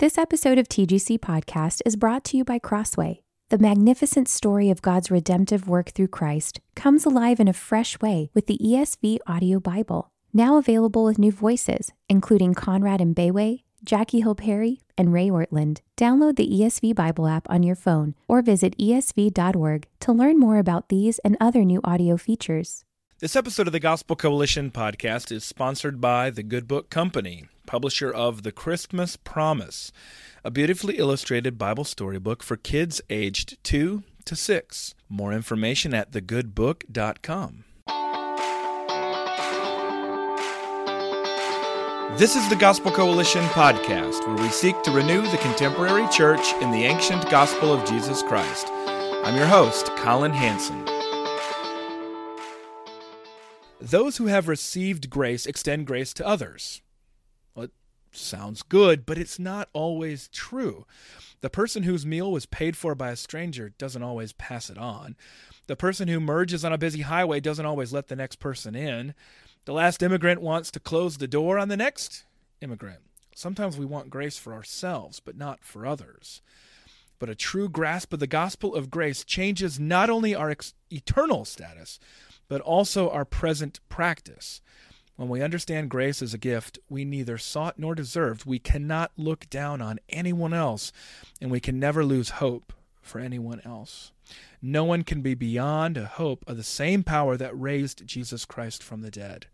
This episode of TGC Podcast is brought to you by Crossway. The magnificent story of God's redemptive work through Christ comes alive in a fresh way with the ESV Audio Bible, now available with new voices, including Conrad Mbewe, Jackie Hill Perry, and Ray Ortlund. Download the ESV Bible app on your phone or visit esv.org to learn more about these and other new audio features. This episode of the Gospel Coalition podcast is sponsored by the Good Book Company, publisher of The Christmas Promise, a beautifully illustrated Bible storybook for kids aged 2 to 6. More information at thegoodbook.com. This is the Gospel Coalition podcast, where we seek to renew the contemporary church in the ancient gospel of Jesus Christ. I'm your host, Colin Hansen. Those who have received grace extend grace to others. Well, it sounds good, but it's not always true. The person whose meal was paid for by a stranger doesn't always pass it on. The person who merges on a busy highway doesn't always let the next person in. The last immigrant wants to close the door on the next immigrant. Sometimes we want grace for ourselves, but not for others. But a true grasp of the gospel of grace changes not only our ex- eternal status, but also our present practice. When we understand grace as a gift we neither sought nor deserved, we cannot look down on anyone else, and we can never lose hope for anyone else. No one can be beyond a hope of the same power that raised Jesus Christ from the dead.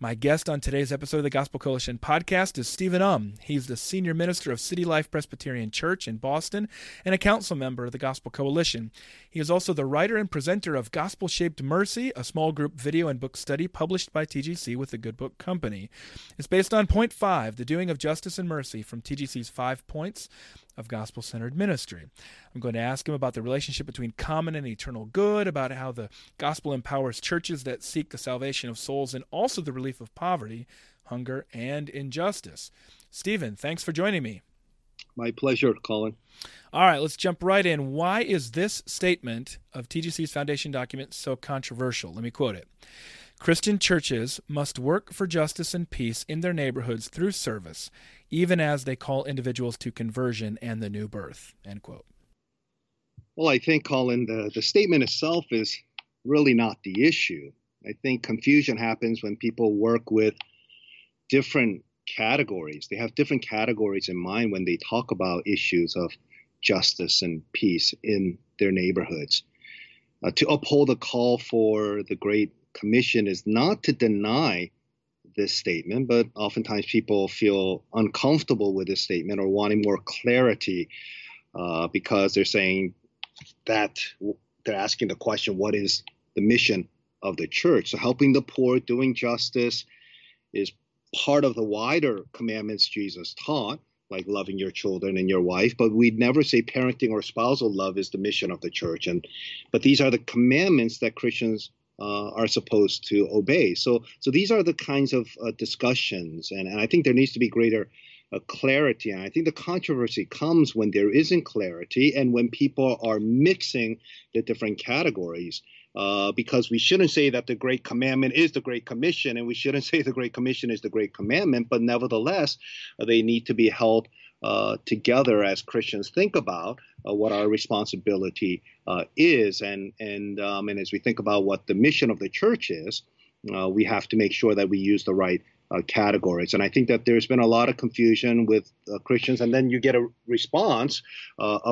My guest on today's episode of the Gospel Coalition podcast is Stephen Um. He's the senior minister of City Life Presbyterian Church in Boston and a council member of the Gospel Coalition. He is also the writer and presenter of Gospel Shaped Mercy, a small group video and book study published by TGC with the Good Book Company. It's based on Point 5, the doing of justice and mercy from TGC's Five Points of gospel centered ministry. I'm going to ask him about the relationship between common and eternal good, about how the gospel empowers churches that seek the salvation of souls, and also the relief of poverty, hunger, and injustice. Stephen, thanks for joining me. My pleasure, Colin. All right, let's jump right in. Why is this statement of TGC's foundation document so controversial? Let me quote it. Christian churches must work for justice and peace in their neighborhoods through service, even as they call individuals to conversion and the new birth. End quote. Well, I think, Colin, the, the statement itself is really not the issue. I think confusion happens when people work with different categories. They have different categories in mind when they talk about issues of justice and peace in their neighborhoods. Uh, to uphold the call for the Great Commission is not to deny this statement, but oftentimes people feel uncomfortable with this statement or wanting more clarity uh, because they're saying that they're asking the question what is the mission of the church? So, helping the poor, doing justice is part of the wider commandments Jesus taught, like loving your children and your wife. But we'd never say parenting or spousal love is the mission of the church. And but these are the commandments that Christians uh, are supposed to obey. So, so these are the kinds of uh, discussions, and, and I think there needs to be greater uh, clarity. And I think the controversy comes when there isn't clarity and when people are mixing the different categories. Uh, because we shouldn't say that the Great Commandment is the Great Commission, and we shouldn't say the Great Commission is the Great Commandment, but nevertheless, uh, they need to be held uh, together as Christians think about uh, what our responsibility uh, is, and and um, and as we think about what the mission of the church is, uh, we have to make sure that we use the right uh, categories. And I think that there's been a lot of confusion with uh, Christians, and then you get a response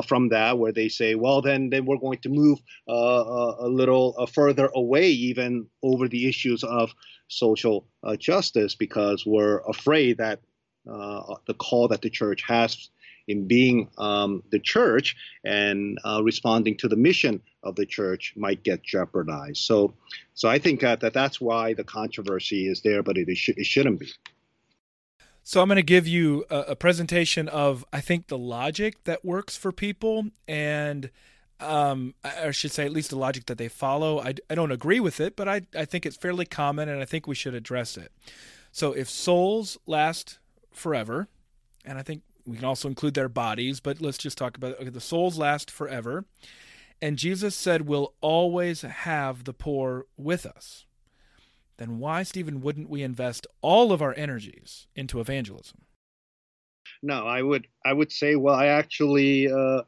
from that where they say, well, then then we're going to move a little further away, even over the issues of social justice, because we're afraid that the call that the church has in being um, the church and uh, responding to the mission of the church might get jeopardized. So, so I think that, that that's why the controversy is there, but it, it, sh- it shouldn't be. So I'm going to give you a, a, presentation of I think the logic that works for people, and um, I should say at least the logic that they follow. I, I don't agree with it, but I I think it's fairly common, and I think we should address it. So if souls last forever, and I think we can also include their bodies, but let's just talk about okay, the souls last forever. And Jesus said, We'll always have the poor with us. Then why, Stephen, wouldn't we invest all of our energies into evangelism? No, I would I would say, well, I actually uh,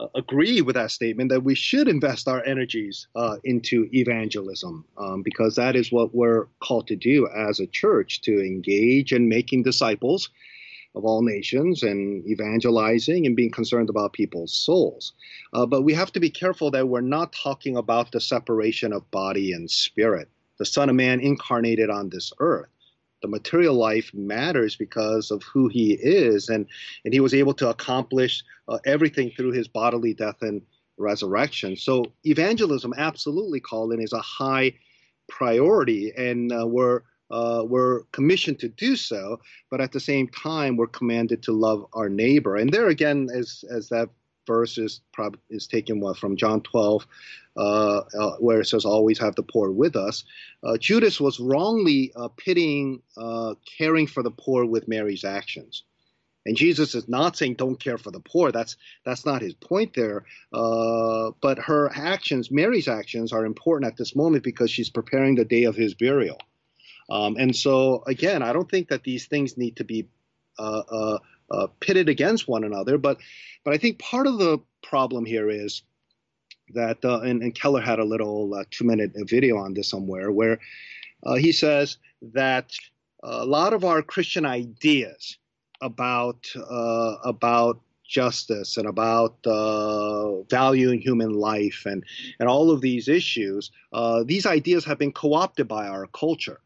uh, agree with that statement that we should invest our energies uh, into evangelism um, because that is what we're called to do as a church to engage in making disciples of all nations and evangelizing and being concerned about people's souls. Uh, but we have to be careful that we're not talking about the separation of body and spirit. The Son of Man incarnated on this earth. The material life matters because of who he is, and, and he was able to accomplish uh, everything through his bodily death and resurrection. So, evangelism, absolutely, Colin, is a high priority, and uh, we're uh, we're commissioned to do so, but at the same time, we're commanded to love our neighbor. And there again, as as that verse is prob- is taken what, from John 12, uh, uh, where it says, "Always have the poor with us." Uh, Judas was wrongly uh, pitting uh, caring for the poor with Mary's actions. And Jesus is not saying don't care for the poor. That's that's not his point there. Uh, but her actions, Mary's actions, are important at this moment because she's preparing the day of his burial. Um, and so, again, I don't think that these things need to be uh, uh, uh, pitted against one another. But, but I think part of the problem here is that, uh, and, and, Keller had a little uh, two-minute video on this somewhere, where uh, he says that a lot of our Christian ideas about about justice and about uh, valuing human life and, and all of these issues, uh, these ideas have been co opted by our culture.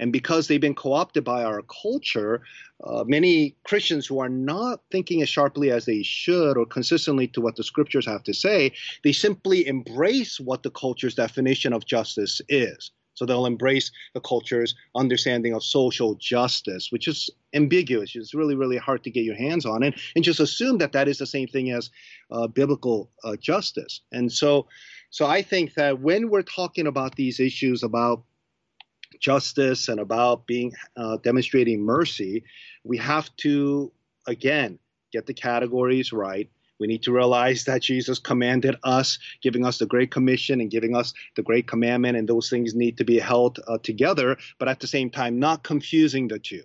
And because they've been co opted by our culture, uh, many Christians who are not thinking as sharply as they should or consistently to what the scriptures have to say, they simply embrace what the culture's definition of justice is. So they'll embrace the culture's understanding of social justice, which is ambiguous. It's really, really hard to get your hands on it, and just assume that that is the same thing as uh, biblical uh, justice. And so, so I think that when we're talking about these issues about justice and about being uh, demonstrating mercy, we have to again get the categories right. We need to realize that Jesus commanded us, giving us the Great Commission and giving us the Great Commandment, and those things need to be held uh, together, but at the same time, not confusing the two.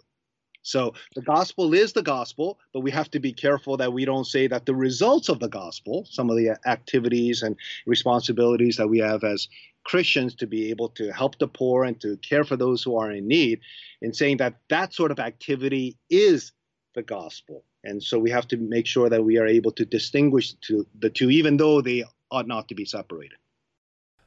So the gospel is the gospel, but we have to be careful that we don't say that the results of the gospel, some of the activities and responsibilities that we have as Christians to be able to help the poor and to care for those who are in need, in saying that that sort of activity is the gospel. And so we have to make sure that we are able to distinguish the two, even though they ought not to be separated.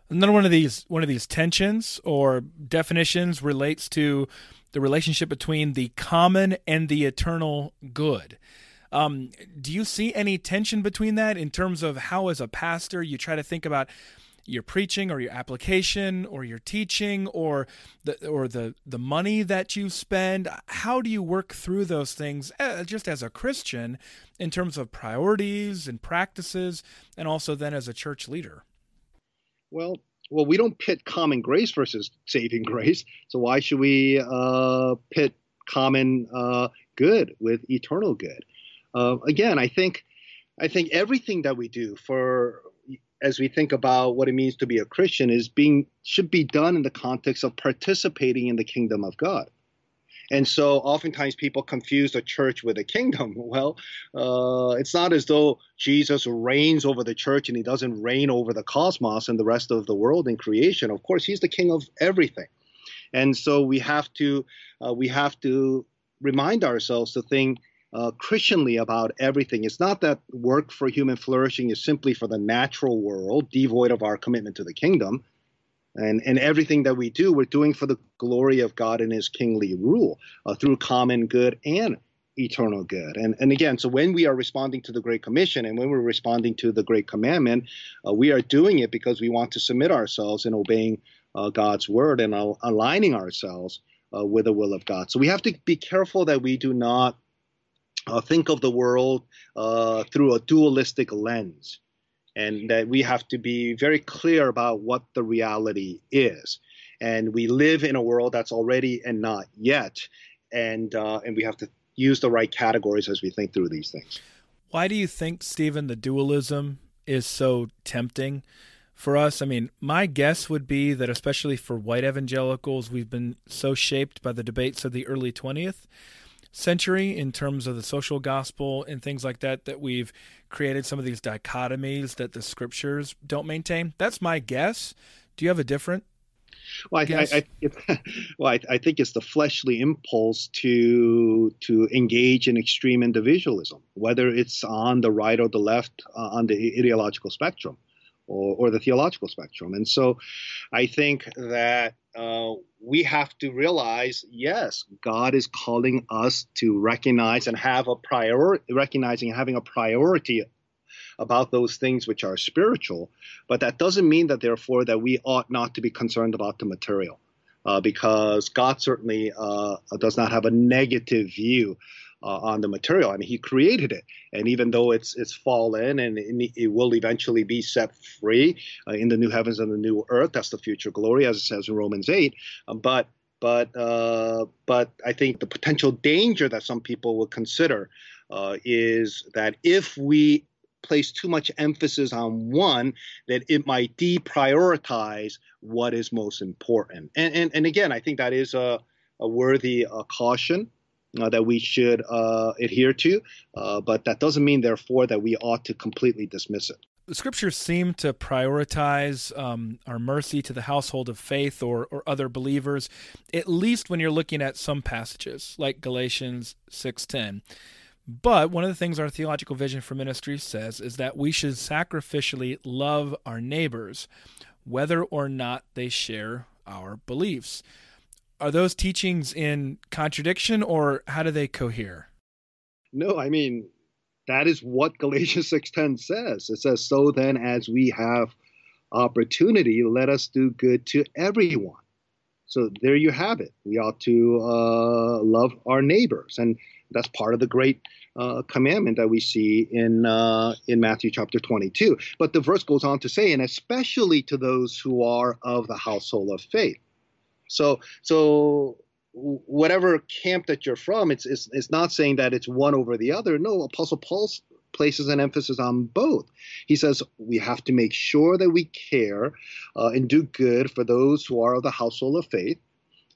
Another one of these one of these tensions or definitions relates to the relationship between the common and the eternal good. Um, do you see any tension between that in terms of how, as a pastor, you try to think about your preaching or your application or your teaching or the or the the money that you spend how do you work through those things uh, just as a christian in terms of priorities and practices and also then as a church leader? Well well we don't pit common grace versus saving grace. So why should we uh, pit common uh, good with eternal good? Uh, again i think i think everything that we do for as we think about what it means to be a Christian is being should be done in the context of participating in the kingdom of God. And so oftentimes people confuse the church with the kingdom. Well, uh, it's not as though Jesus reigns over the church and he doesn't reign over the cosmos and the rest of the world and creation. Of course, he's the king of everything. And so we have to uh, we have to remind ourselves to think uh, Christianly about everything. It's not that work for human flourishing is simply for the natural world, devoid of our commitment to the kingdom. And, and everything that we do, we're doing for the glory of God and his kingly rule uh, through common good and eternal good. And and again, so when we are responding to the Great Commission and when we're responding to the Great Commandment, uh, we are doing it because we want to submit ourselves in obeying uh, God's word and uh, aligning ourselves uh, with the will of God. So we have to be careful that we do not uh, think of the world uh, through a dualistic lens, and that we have to be very clear about what the reality is. And we live in a world that's already and not yet, and and we have to use the right categories as we think through these things. Why do you think, Stephen, the dualism is so tempting for us? I mean, my guess would be that, especially for white evangelicals, we've been so shaped by the debates of the early 20th century in terms of the social gospel and things like that, that we've created some of these dichotomies that the scriptures don't maintain. That's my guess. Do you have a different well, I, I, I well, I, I, think it's the fleshly impulse to to engage in extreme individualism, whether it's on the right or the left uh, on the ideological spectrum, or, or the theological spectrum. And so, I think that uh, we have to realize, yes, God is calling us to recognize and have a priority, recognizing and having a priority about those things which are spiritual, but that doesn't mean that therefore that we ought not to be concerned about the material, uh, because God certainly uh, does not have a negative view. Uh, on the material. I mean, he created it, and even though it's it's fallen and it, will eventually be set free uh, in the new heavens and the new earth, that's the future glory, as it says in Romans eight. Um, but but uh, but I think the potential danger that some people will consider uh, is that if we place too much emphasis on one that it might deprioritize what is most important. And and, and again, I think that is a, a worthy uh, caution. Uh, that we should uh, adhere to, uh, but that doesn't mean, therefore, that we ought to completely dismiss it. The scriptures seem to prioritize um, our mercy to the household of faith or, or other believers, at least when you're looking at some passages like Galatians 6:10. But one of the things our theological vision for ministry says is that we should sacrificially love our neighbors, whether or not they share our beliefs. Are those teachings in contradiction or how do they cohere? No, I mean that is what Galatians 6:10 says. It says, "So then as we have opportunity, let us do good to everyone." So there you have it. We ought to uh, love our neighbors, and that's part of the great uh, commandment that we see in uh, in Matthew chapter 22. But the verse goes on to say, and especially to those who are of the household of faith. So so whatever camp that you're from, it's, it's it's not saying that it's one over the other. No, Apostle Paul places an emphasis on both. He says we have to make sure that we care uh, and do good for those who are of the household of faith.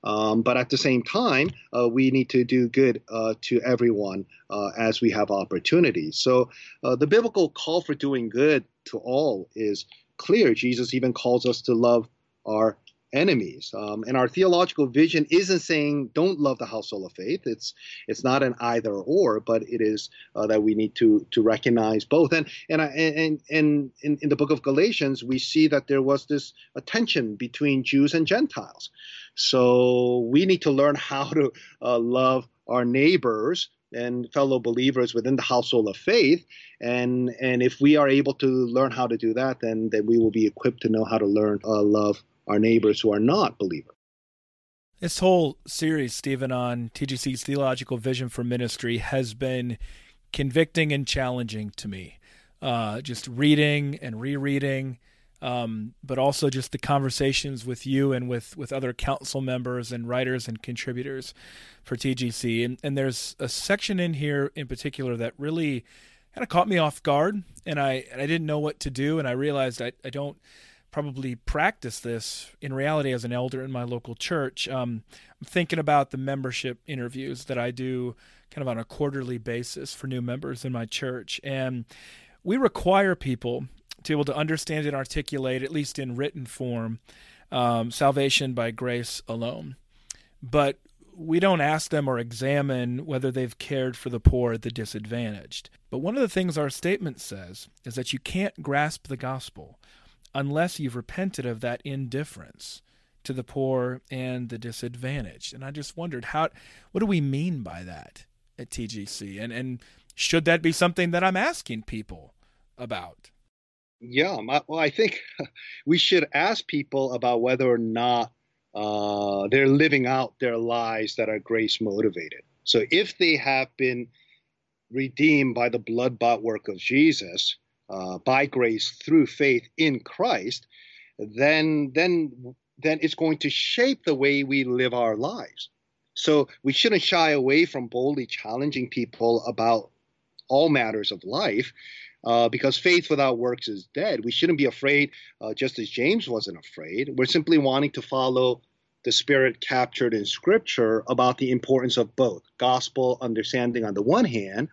Um, but at the same time, uh, we need to do good uh, to everyone uh, as we have opportunities. So uh, the biblical call for doing good to all is clear. Jesus even calls us to love our enemies. Um, and our theological vision isn't saying don't love the household of faith. It's it's not an either or, but it is uh, that we need to to recognize both. And and and and in, in the book of Galatians, we see that there was this tension between Jews and Gentiles. So we need to learn how to uh, love our neighbors and fellow believers within the household of faith. And and if we are able to learn how to do that, then then we will be equipped to know how to learn uh, love our neighbors who are not believers. This whole series, Stephen, on TGC's theological vision for ministry has been convicting and challenging to me. Uh, just reading and rereading um, but also just the conversations with you and with, with other council members and writers and contributors for TGC. And, and there's a section in here in particular that really kind of caught me off guard, and I and I didn't know what to do, and I realized I, I don't probably practice this in reality as an elder in my local church. Um, I'm thinking about the membership interviews that I do kind of on a quarterly basis for new members in my church, and we require people to be able to understand and articulate, at least in written form, um, salvation by grace alone. But we don't ask them or examine whether they've cared for the poor or the disadvantaged. But one of the things our statement says is that you can't grasp the gospel unless you've repented of that indifference to the poor and the disadvantaged. And I just wondered how what do we mean by that? at TGC, and and should that be something that I'm asking people about? Yeah, well, I think we should ask people about whether or not uh, they're living out their lives that are grace motivated. So if they have been redeemed by the blood bought work of Jesus, uh, by grace through faith in Christ, then then then it's going to shape the way we live our lives. So we shouldn't shy away from boldly challenging people about all matters of life. Uh, because faith without works is dead. We shouldn't be afraid, uh, just as James wasn't afraid. We're simply wanting to follow the spirit captured in Scripture about the importance of both gospel understanding on the one hand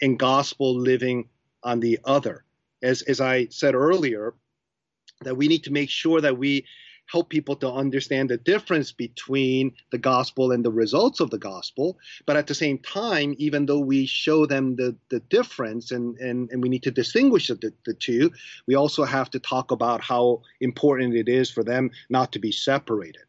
and gospel living on the other. As, as I said earlier, that we need to make sure that we help people to understand the difference between the gospel and the results of the gospel. But at the same time, even though we show them the, the difference and, and, and we need to distinguish the, the two, we also have to talk about how important it is for them not to be separated.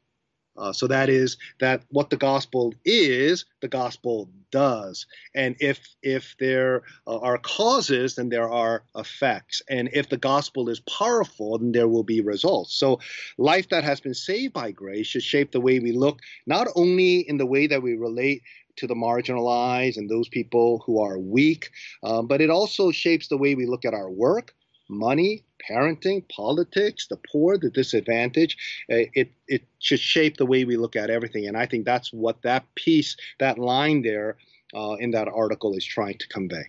Uh, so that is that what the gospel is, the gospel does. And if if there uh, are causes, then there are effects. And if the gospel is powerful, then there will be results. So life that has been saved by grace should shape the way we look, not only in the way that we relate to the marginalized and those people who are weak, um, but it also shapes the way we look at our work, money, parenting, politics, the poor, the disadvantaged. Uh, it it should shape the way we look at everything, and I think that's what that piece, that line there uh, in that article is trying to convey.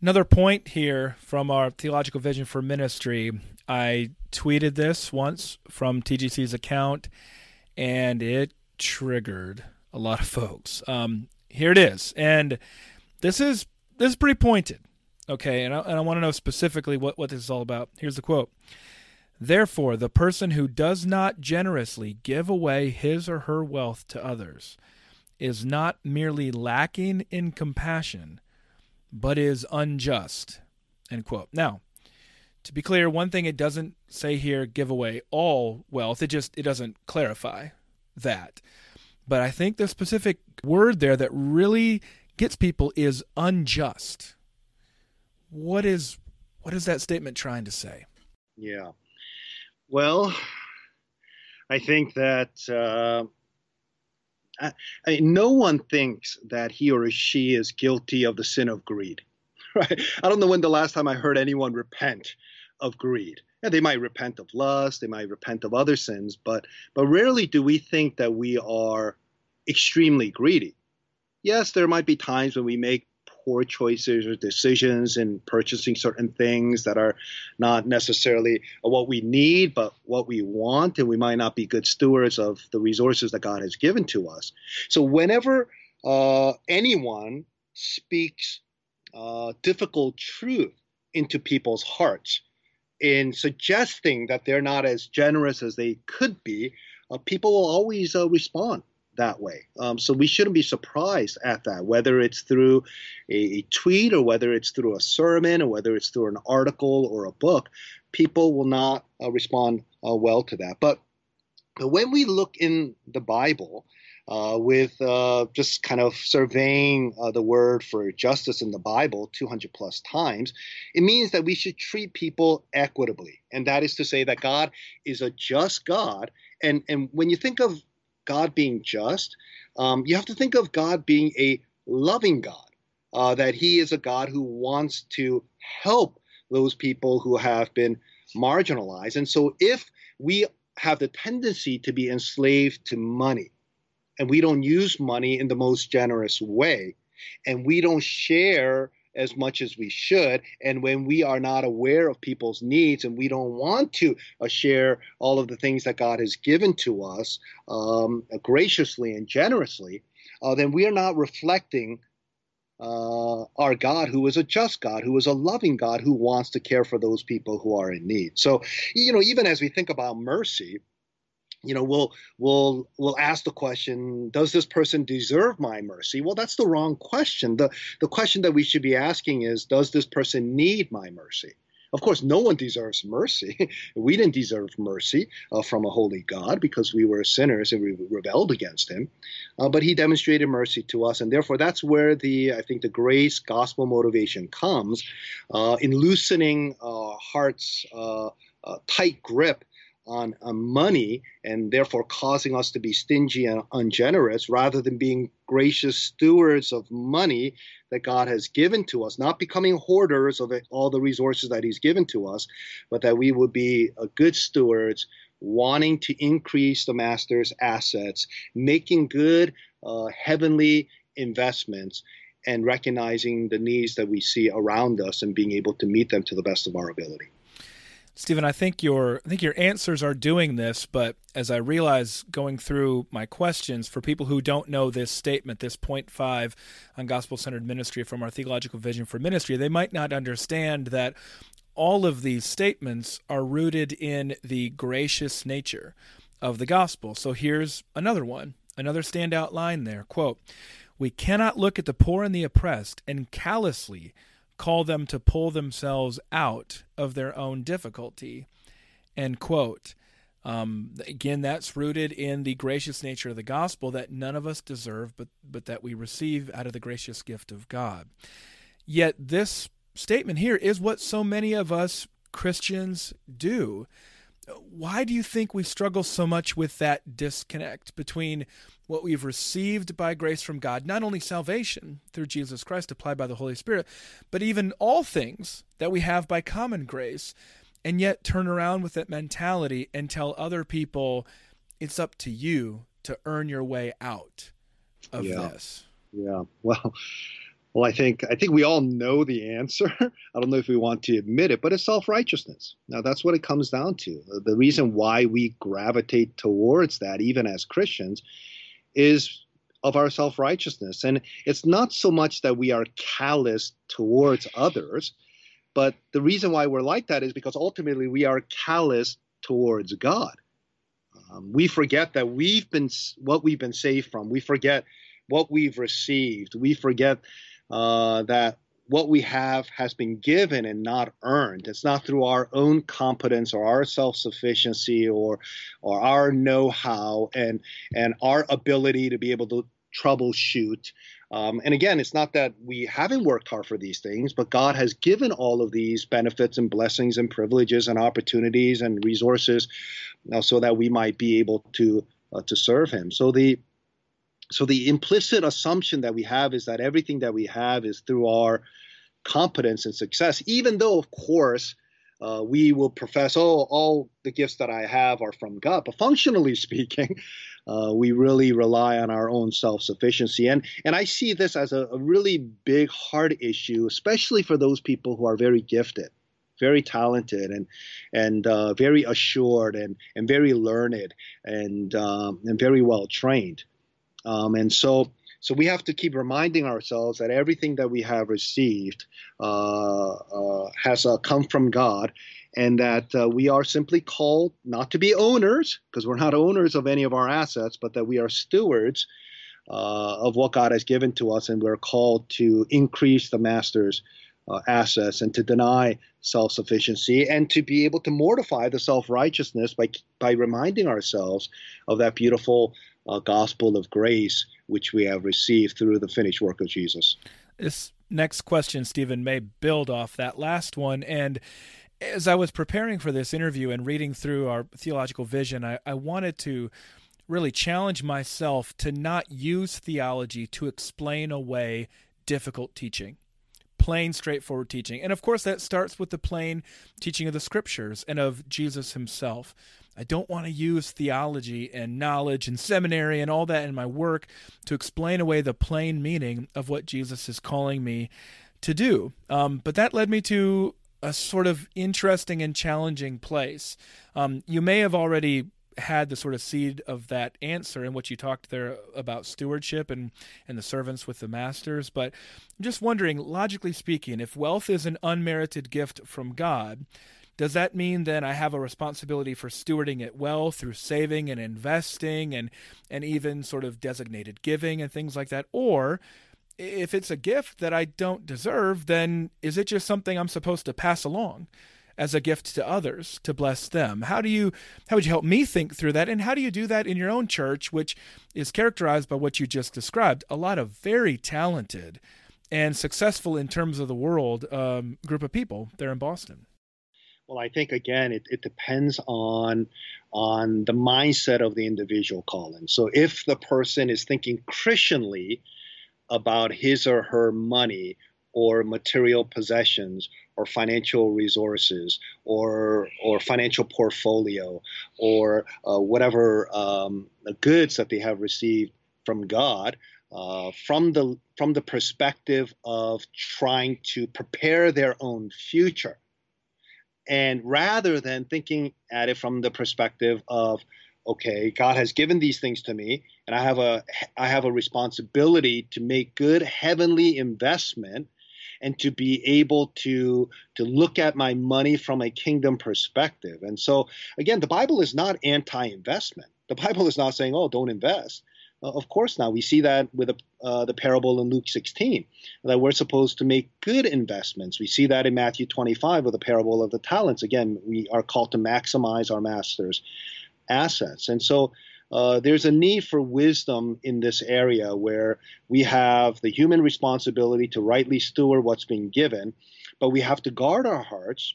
Another point here from our theological vision for ministry. I tweeted this once from TGC's account, and it triggered a lot of folks. Um, here it is, and this is this is pretty pointed. Okay, and I, and I want to know specifically what, what this is all about. Here's the quote Therefore, the person who does not generously give away his or her wealth to others is not merely lacking in compassion, but is unjust. End quote. Now, to be clear, one thing it doesn't say here give away all wealth. It just it doesn't clarify that. But I think the specific word there that really gets people is unjust what is what is that statement trying to say? Yeah. Well, I think that uh, I, I, no one thinks that he or she is guilty of the sin of greed. Right? I don't know when the last time I heard anyone repent of greed. Yeah, they might repent of lust, they might repent of other sins, but but rarely do we think that we are extremely greedy. Yes, there might be times when we make poor choices or decisions in purchasing certain things that are not necessarily what we need, but what we want, and we might not be good stewards of the resources that God has given to us. So, whenever uh, anyone speaks uh, difficult truth into people's hearts, in suggesting that they're not as generous as they could be, uh, people will always uh, respond that way. Um, so we shouldn't be surprised at that, whether it's through a, a, tweet or whether it's through a sermon or whether it's through an article or a book. People will not uh, respond uh, well to that. But, but when we look in the Bible, uh, with uh, just kind of surveying uh, the word for justice in the Bible 200 plus times, it means that we should treat people equitably. And that is to say that God is a just God. And, and when you think of God being just, um, you have to think of God being a loving God, uh, that He is a God who wants to help those people who have been marginalized. And so if we have the tendency to be enslaved to money, and we don't use money in the most generous way, and we don't share as much as we should. And when we are not aware of people's needs and we don't want to uh, share all of the things that God has given to us um, graciously and generously, uh, then we are not reflecting uh, our God, who is a just God, who is a loving God, who wants to care for those people who are in need. So, you know, even as we think about mercy, you know we'll we'll we'll ask the question does this person deserve my mercy well that's the wrong question the the question that we should be asking is does this person need my mercy Of course, no one deserves mercy. we didn't deserve mercy uh, from a holy God because we were sinners and we rebelled against Him. Uh, but He demonstrated mercy to us, and therefore that's where the I think the grace gospel motivation comes uh, in loosening uh, hearts' uh, uh, tight grip on, on money and therefore causing us to be stingy and ungenerous rather than being gracious stewards of money that God has given to us, not becoming hoarders of all the resources that He's given to us, but that we would be a good stewards, wanting to increase the Master's assets, making good uh, heavenly investments, and recognizing the needs that we see around us and being able to meet them to the best of our ability. Stephen, I think your I think your answers are doing this, but as I realize going through my questions for people who don't know this statement, this point five on gospel centered ministry from our theological vision for ministry, they might not understand that all of these statements are rooted in the gracious nature of the gospel. So here's another one, another standout line there. Quote, We cannot look at the poor and the oppressed and callously call them to pull themselves out of their own difficulty. End quote. Um, again, that's rooted in the gracious nature of the gospel that none of us deserve, but but that we receive out of the gracious gift of God. Yet this statement here is what so many of us Christians do. Why do you think we struggle so much with that disconnect between what we've received by grace from God, not only salvation through Jesus Christ applied by the Holy Spirit, but even all things that we have by common grace, and yet turn around with that mentality and tell other people it's up to you to earn your way out of yeah. this? Yeah. Well, well, I think I think we all know the answer. I don't know if we want to admit it, but it's self-righteousness. Now that's what it comes down to. The reason why we gravitate towards that, even as Christians, is of our self righteousness. And it's not so much that we are callous towards others, but the reason why we're like that is because ultimately we are callous towards God. Um, we forget that we've been what we've been saved from. We forget what we've received. We forget uh, that what we have has been given and not earned. It's not through our own competence or our self-sufficiency or or our know-how and and our ability to be able to troubleshoot. Um, and again, it's not that we haven't worked hard for these things, but God has given all of these benefits and blessings and privileges and opportunities and resources, uh, so that we might be able to uh, to serve Him. So the so the implicit assumption that we have is that everything that we have is through our competence and success, even though, of course, uh, we will profess, oh, all the gifts that I have are from God. But functionally speaking, uh, we really rely on our own self-sufficiency. And and I see this as a, a really big heart issue, especially for those people who are very gifted, very talented, and and uh, very assured, and and very learned, and um, and very well trained. Um, and so so we have to keep reminding ourselves that everything that we have received uh, uh, has uh, come from God, and that uh, we are simply called not to be owners, because we're not owners of any of our assets, but that we are stewards uh, of what God has given to us, and we're called to increase the master's uh, assets and to deny self-sufficiency and to be able to mortify the self-righteousness by by reminding ourselves of that beautiful uh, gospel of grace which we have received through the finished work of Jesus. This next question, Stephen, may build off that last one. And as I was preparing for this interview and reading through our theological vision, I, I wanted to really challenge myself to not use theology to explain away difficult teaching plain, straightforward teaching. And of course, that starts with the plain teaching of the scriptures and of Jesus himself. I don't want to use theology and knowledge and seminary and all that in my work to explain away the plain meaning of what Jesus is calling me to do. Um, but that led me to a sort of interesting and challenging place. Um, you may have already had the sort of seed of that answer in what you talked there about stewardship and and the servants with the masters but i'm just wondering logically speaking if wealth is an unmerited gift from god does that mean then I have a responsibility for stewarding it well through saving and investing and and even sort of designated giving and things like that? Or if it's a gift that I don't deserve, then is it just something I'm supposed to pass along? as a gift to others to bless them. How do you how would you help me think through that and how do you do that in your own church which is characterized by what you just described, a lot of very talented and successful in terms of the world um, group of people there in Boston? Well, I think again, it, it depends on on the mindset of the individual, Colin. So if the person is thinking Christianly about his or her money or material possessions or financial resources or or financial portfolio or uh, whatever um, goods that they have received from God uh, from the from the perspective of trying to prepare their own future and rather than thinking at it from the perspective of okay god has given these things to me and i have a i have a responsibility to make good heavenly investment and to be able to to look at my money from a kingdom perspective. And so again the bible is not anti-investment. The bible is not saying oh don't invest of course not. We see that with uh, the parable in Luke 16, that we're supposed to make good investments. We see that in Matthew 25 with the parable of the talents. Again, we are called to maximize our master's assets. And so uh, there's a need for wisdom in this area where we have the human responsibility to rightly steward what's being given, but we have to guard our hearts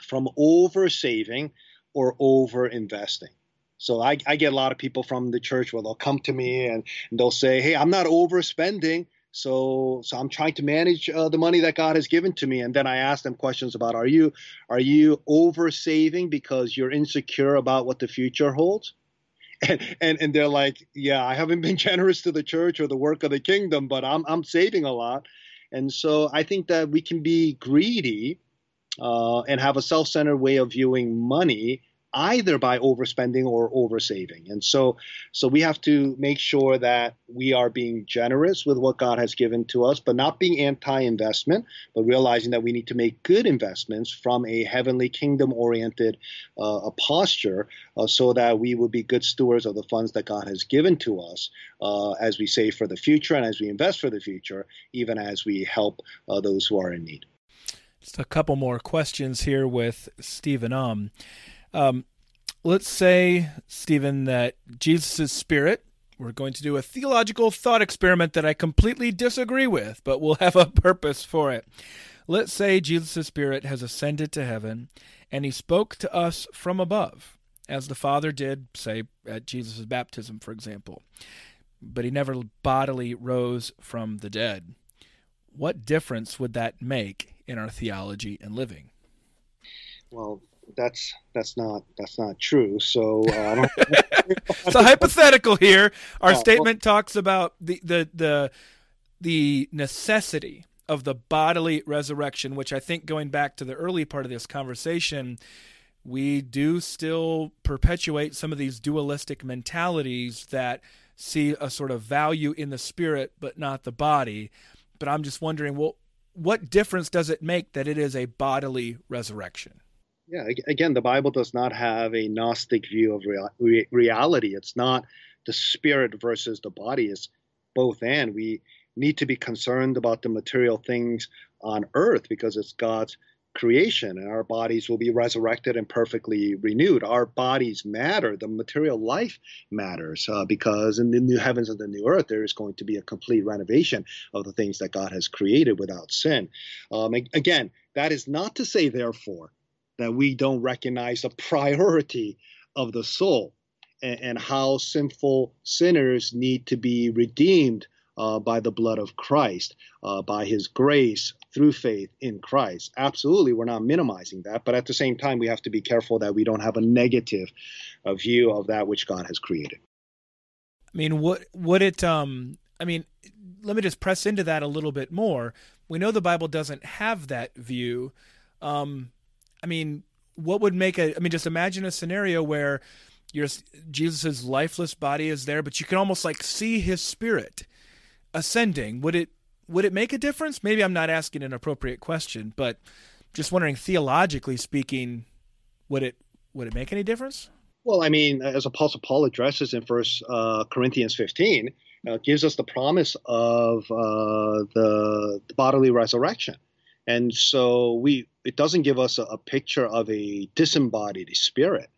from over saving or over investing. So I, I get a lot of people from the church where they'll come to me and, and they'll say, "Hey, I'm not overspending." So, so I'm trying to manage uh, the money that God has given to me, and then I ask them questions about: Are you are you over saving because you're insecure about what the future holds? And, and and they're like, yeah, I haven't been generous to the church or the work of the kingdom, but I'm I'm saving a lot, and so I think that we can be greedy uh, and have a self-centered way of viewing money either by overspending or oversaving. And so, so we have to make sure that we are being generous with what God has given to us, but not being anti-investment, but realizing that we need to make good investments from a heavenly kingdom-oriented uh, posture, uh, so that we will be good stewards of the funds that God has given to us uh, as we save for the future and as we invest for the future, even as we help uh, those who are in need. Just a couple more questions here with Stephen Um. Um, let's say, Stephen, that Jesus' spirit, we're going to do a theological thought experiment that I completely disagree with, but we'll have a purpose for it. Let's say Jesus' spirit has ascended to heaven and he spoke to us from above, as the Father did, say, at Jesus' baptism, for example. But he never bodily rose from the dead. What difference would that make in our theology and living? Well, that's that's not that's not true. So uh, it's a hypothetical here. Our uh, statement well, talks about the the the the necessity of the bodily resurrection, which I think going back to the early part of this conversation, we do still perpetuate some of these dualistic mentalities that see a sort of value in the spirit but not the body. But I'm just wondering, well, what difference does it make that it is a bodily resurrection? Yeah, again, the Bible does not have a Gnostic view of rea- reality. It's not the spirit versus the body, it's both and. We need to be concerned about the material things on earth because it's God's creation and our bodies will be resurrected and perfectly renewed. Our bodies matter. The material life matters uh, because in the new heavens and the new earth, there is going to be a complete renovation of the things that God has created without sin. Um, again, that is not to say, therefore, that we don't recognize the priority of the soul and, and how sinful sinners need to be redeemed uh, by the blood of Christ, uh, by his grace through faith in Christ. Absolutely, we're not minimizing that, but at the same time, we have to be careful that we don't have a negative uh, view of that which God has created. I mean, what would it? Um, I mean, let me just press into that a little bit more. We know the Bible doesn't have that view. Um, I mean, what would make a? I mean, just imagine a scenario where your Jesus's lifeless body is there, but you can almost like see his spirit ascending. Would it would it make a difference? Maybe I'm not asking an appropriate question, but just wondering theologically speaking, would it would it make any difference? Well, I mean, as Apostle Paul addresses in First uh, Corinthians 15, uh, gives us the promise of uh, the, the bodily resurrection And so we it doesn't give us a, a picture of a disembodied spirit.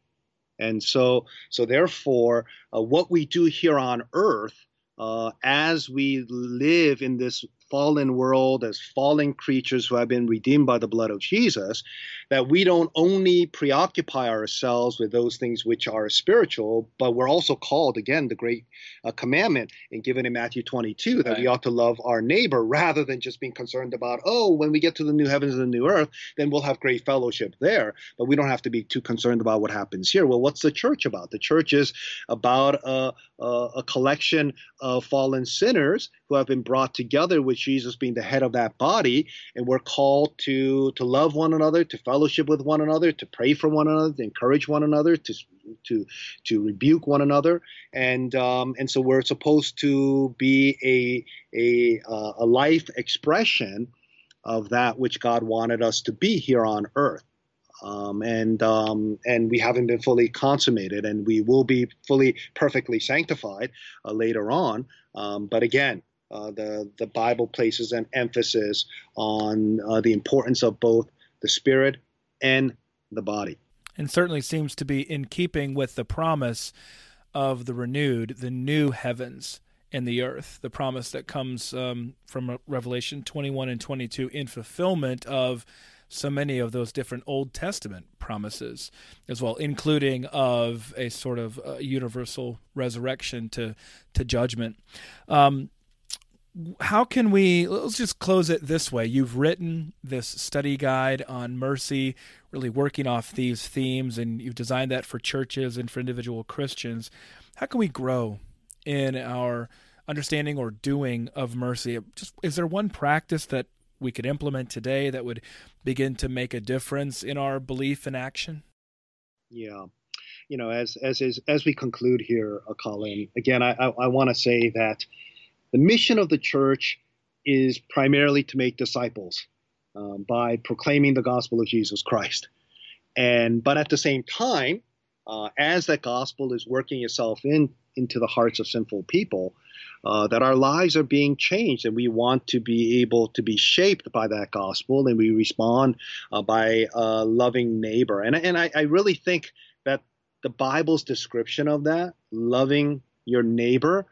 And so so therefore, uh, what we do here on earth uh, as we live in this fallen world, as fallen creatures who have been redeemed by the blood of Jesus, that we don't only preoccupy ourselves with those things which are spiritual, but we're also called, again, the great uh, commandment and given in Matthew 22 that right. we ought to love our neighbor rather than just being concerned about, oh, when we get to the new heavens and the new earth, then we'll have great fellowship there. But we don't have to be too concerned about what happens here. Well, what's the church about? The church is about a, a, a collection of fallen sinners who have been brought together with Jesus being the head of that body, and we're called to to love one another, to fellowship with one another, to pray for one another, to encourage one another, to to to rebuke one another, and um, and so we're supposed to be a a uh, a life expression of that which God wanted us to be here on earth. Um, and um, and we haven't been fully consummated, and we will be fully perfectly sanctified uh, later on. Um, but again, uh, the the Bible places an emphasis on uh, the importance of both the spirit and the body. And certainly seems to be in keeping with the promise of the renewed, the new heavens and the earth, the promise that comes um, from Revelation 21 and 22 in fulfillment of so many of those different Old Testament promises as well, including of a sort of uh, universal resurrection to to judgment. Um, how can we let's just close it this way. You've written this study guide on mercy really working off these themes and you've designed that for churches and for individual christians. How can we grow in our understanding or doing of mercy? Just is there one practice that we could implement today that would begin to make a difference in our belief and action? Yeah. You know as as as, we conclude here uh, Collin again i i, I want to say that the mission of the church is primarily to make disciples um, by proclaiming the gospel of Jesus Christ. And but at the same time, uh, as that gospel is working itself in into the hearts of sinful people, uh, that our lives are being changed, and we want to be able to be shaped by that gospel, and we respond uh, by loving neighbor. And and I, I really think that the Bible's description of that, loving your neighbor,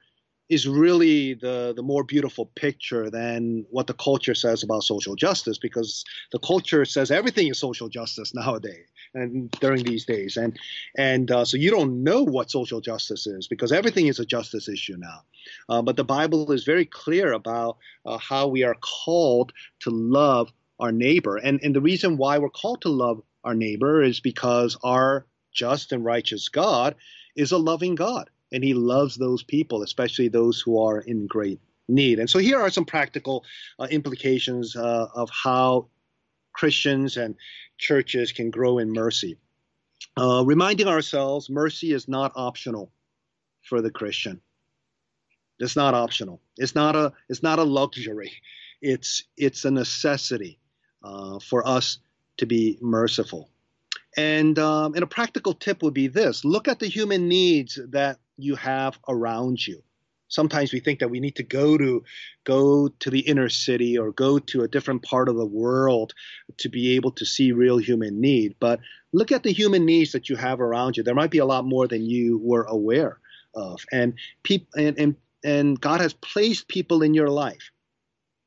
is really the the more beautiful picture than what the culture says about social justice because the culture says everything is social justice nowadays and during these days. And and uh, so you don't know what social justice is because everything is a justice issue now. Uh, but the bible is very clear about uh, how we are called to love our neighbor. And and the reason why we're called to love our neighbor is because our just and righteous god is a loving god and he loves those people, especially those who are in great need. And so here are some practical uh, implications uh, of how Christians and churches can grow in mercy. Uh, reminding ourselves mercy is not optional for the Christian. It's not optional. It's not a. It's not a luxury. It's it's a necessity uh, for us to be merciful. And um, and a practical tip would be this: look at the human needs that you have around you. Sometimes we think that we need to go to go to the inner city or go to a different part of the world to be able to see real human need. But look at the human needs that you have around you. There might be a lot more than you were aware of. And people and, and and God has placed people in your life,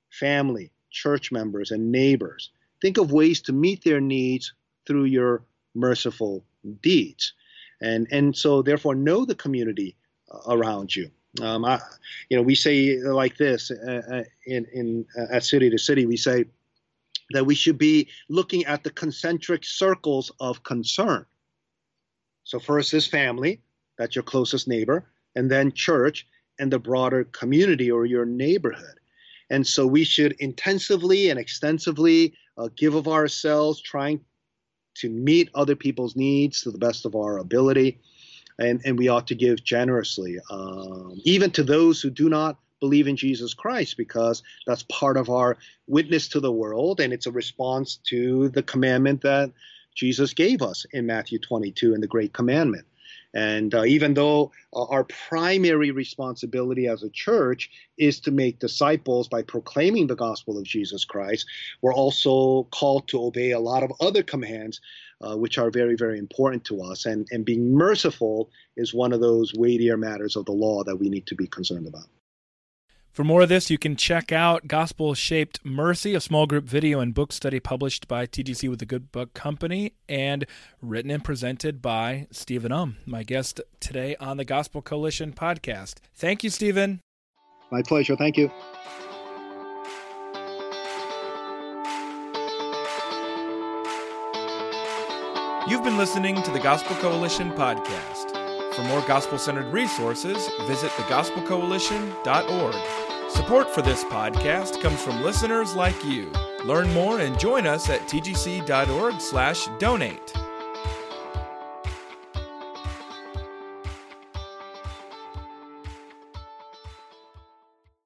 family, church members, and neighbors. Think of ways to meet their needs through your merciful deeds and and so therefore know the community uh, around you. Um, I, you know, we say like this uh, uh, in in uh, at city to city. We say that we should be looking at the concentric circles of concern. So first is family, that's your closest neighbor, and then church and the broader community or your neighborhood. And so we should intensively and extensively uh, give of ourselves, trying to meet other people's needs to the best of our ability. And, and we ought to give generously, um, even to those who do not believe in Jesus Christ, because that's part of our witness to the world, and it's a response to the commandment that Jesus gave us in Matthew 22 in the Great Commandment. And uh, even though uh, our primary responsibility as a church is to make disciples by proclaiming the gospel of Jesus Christ, we're also called to obey a lot of other commands, uh, which are very, very important to us. And, and being merciful is one of those weightier matters of the law that we need to be concerned about. For more of this, you can check out Gospel Shaped Mercy, a small group video and book study published by TGC with the Good Book Company and written and presented by Stephen Um, my guest today on the Gospel Coalition podcast. Thank you, Stephen. My pleasure. Thank you. You've been listening to the Gospel Coalition podcast. For more gospel centered resources, visit thegospelcoalition.org. Support for this podcast comes from listeners like you. Learn more and join us at tgc.org/donate.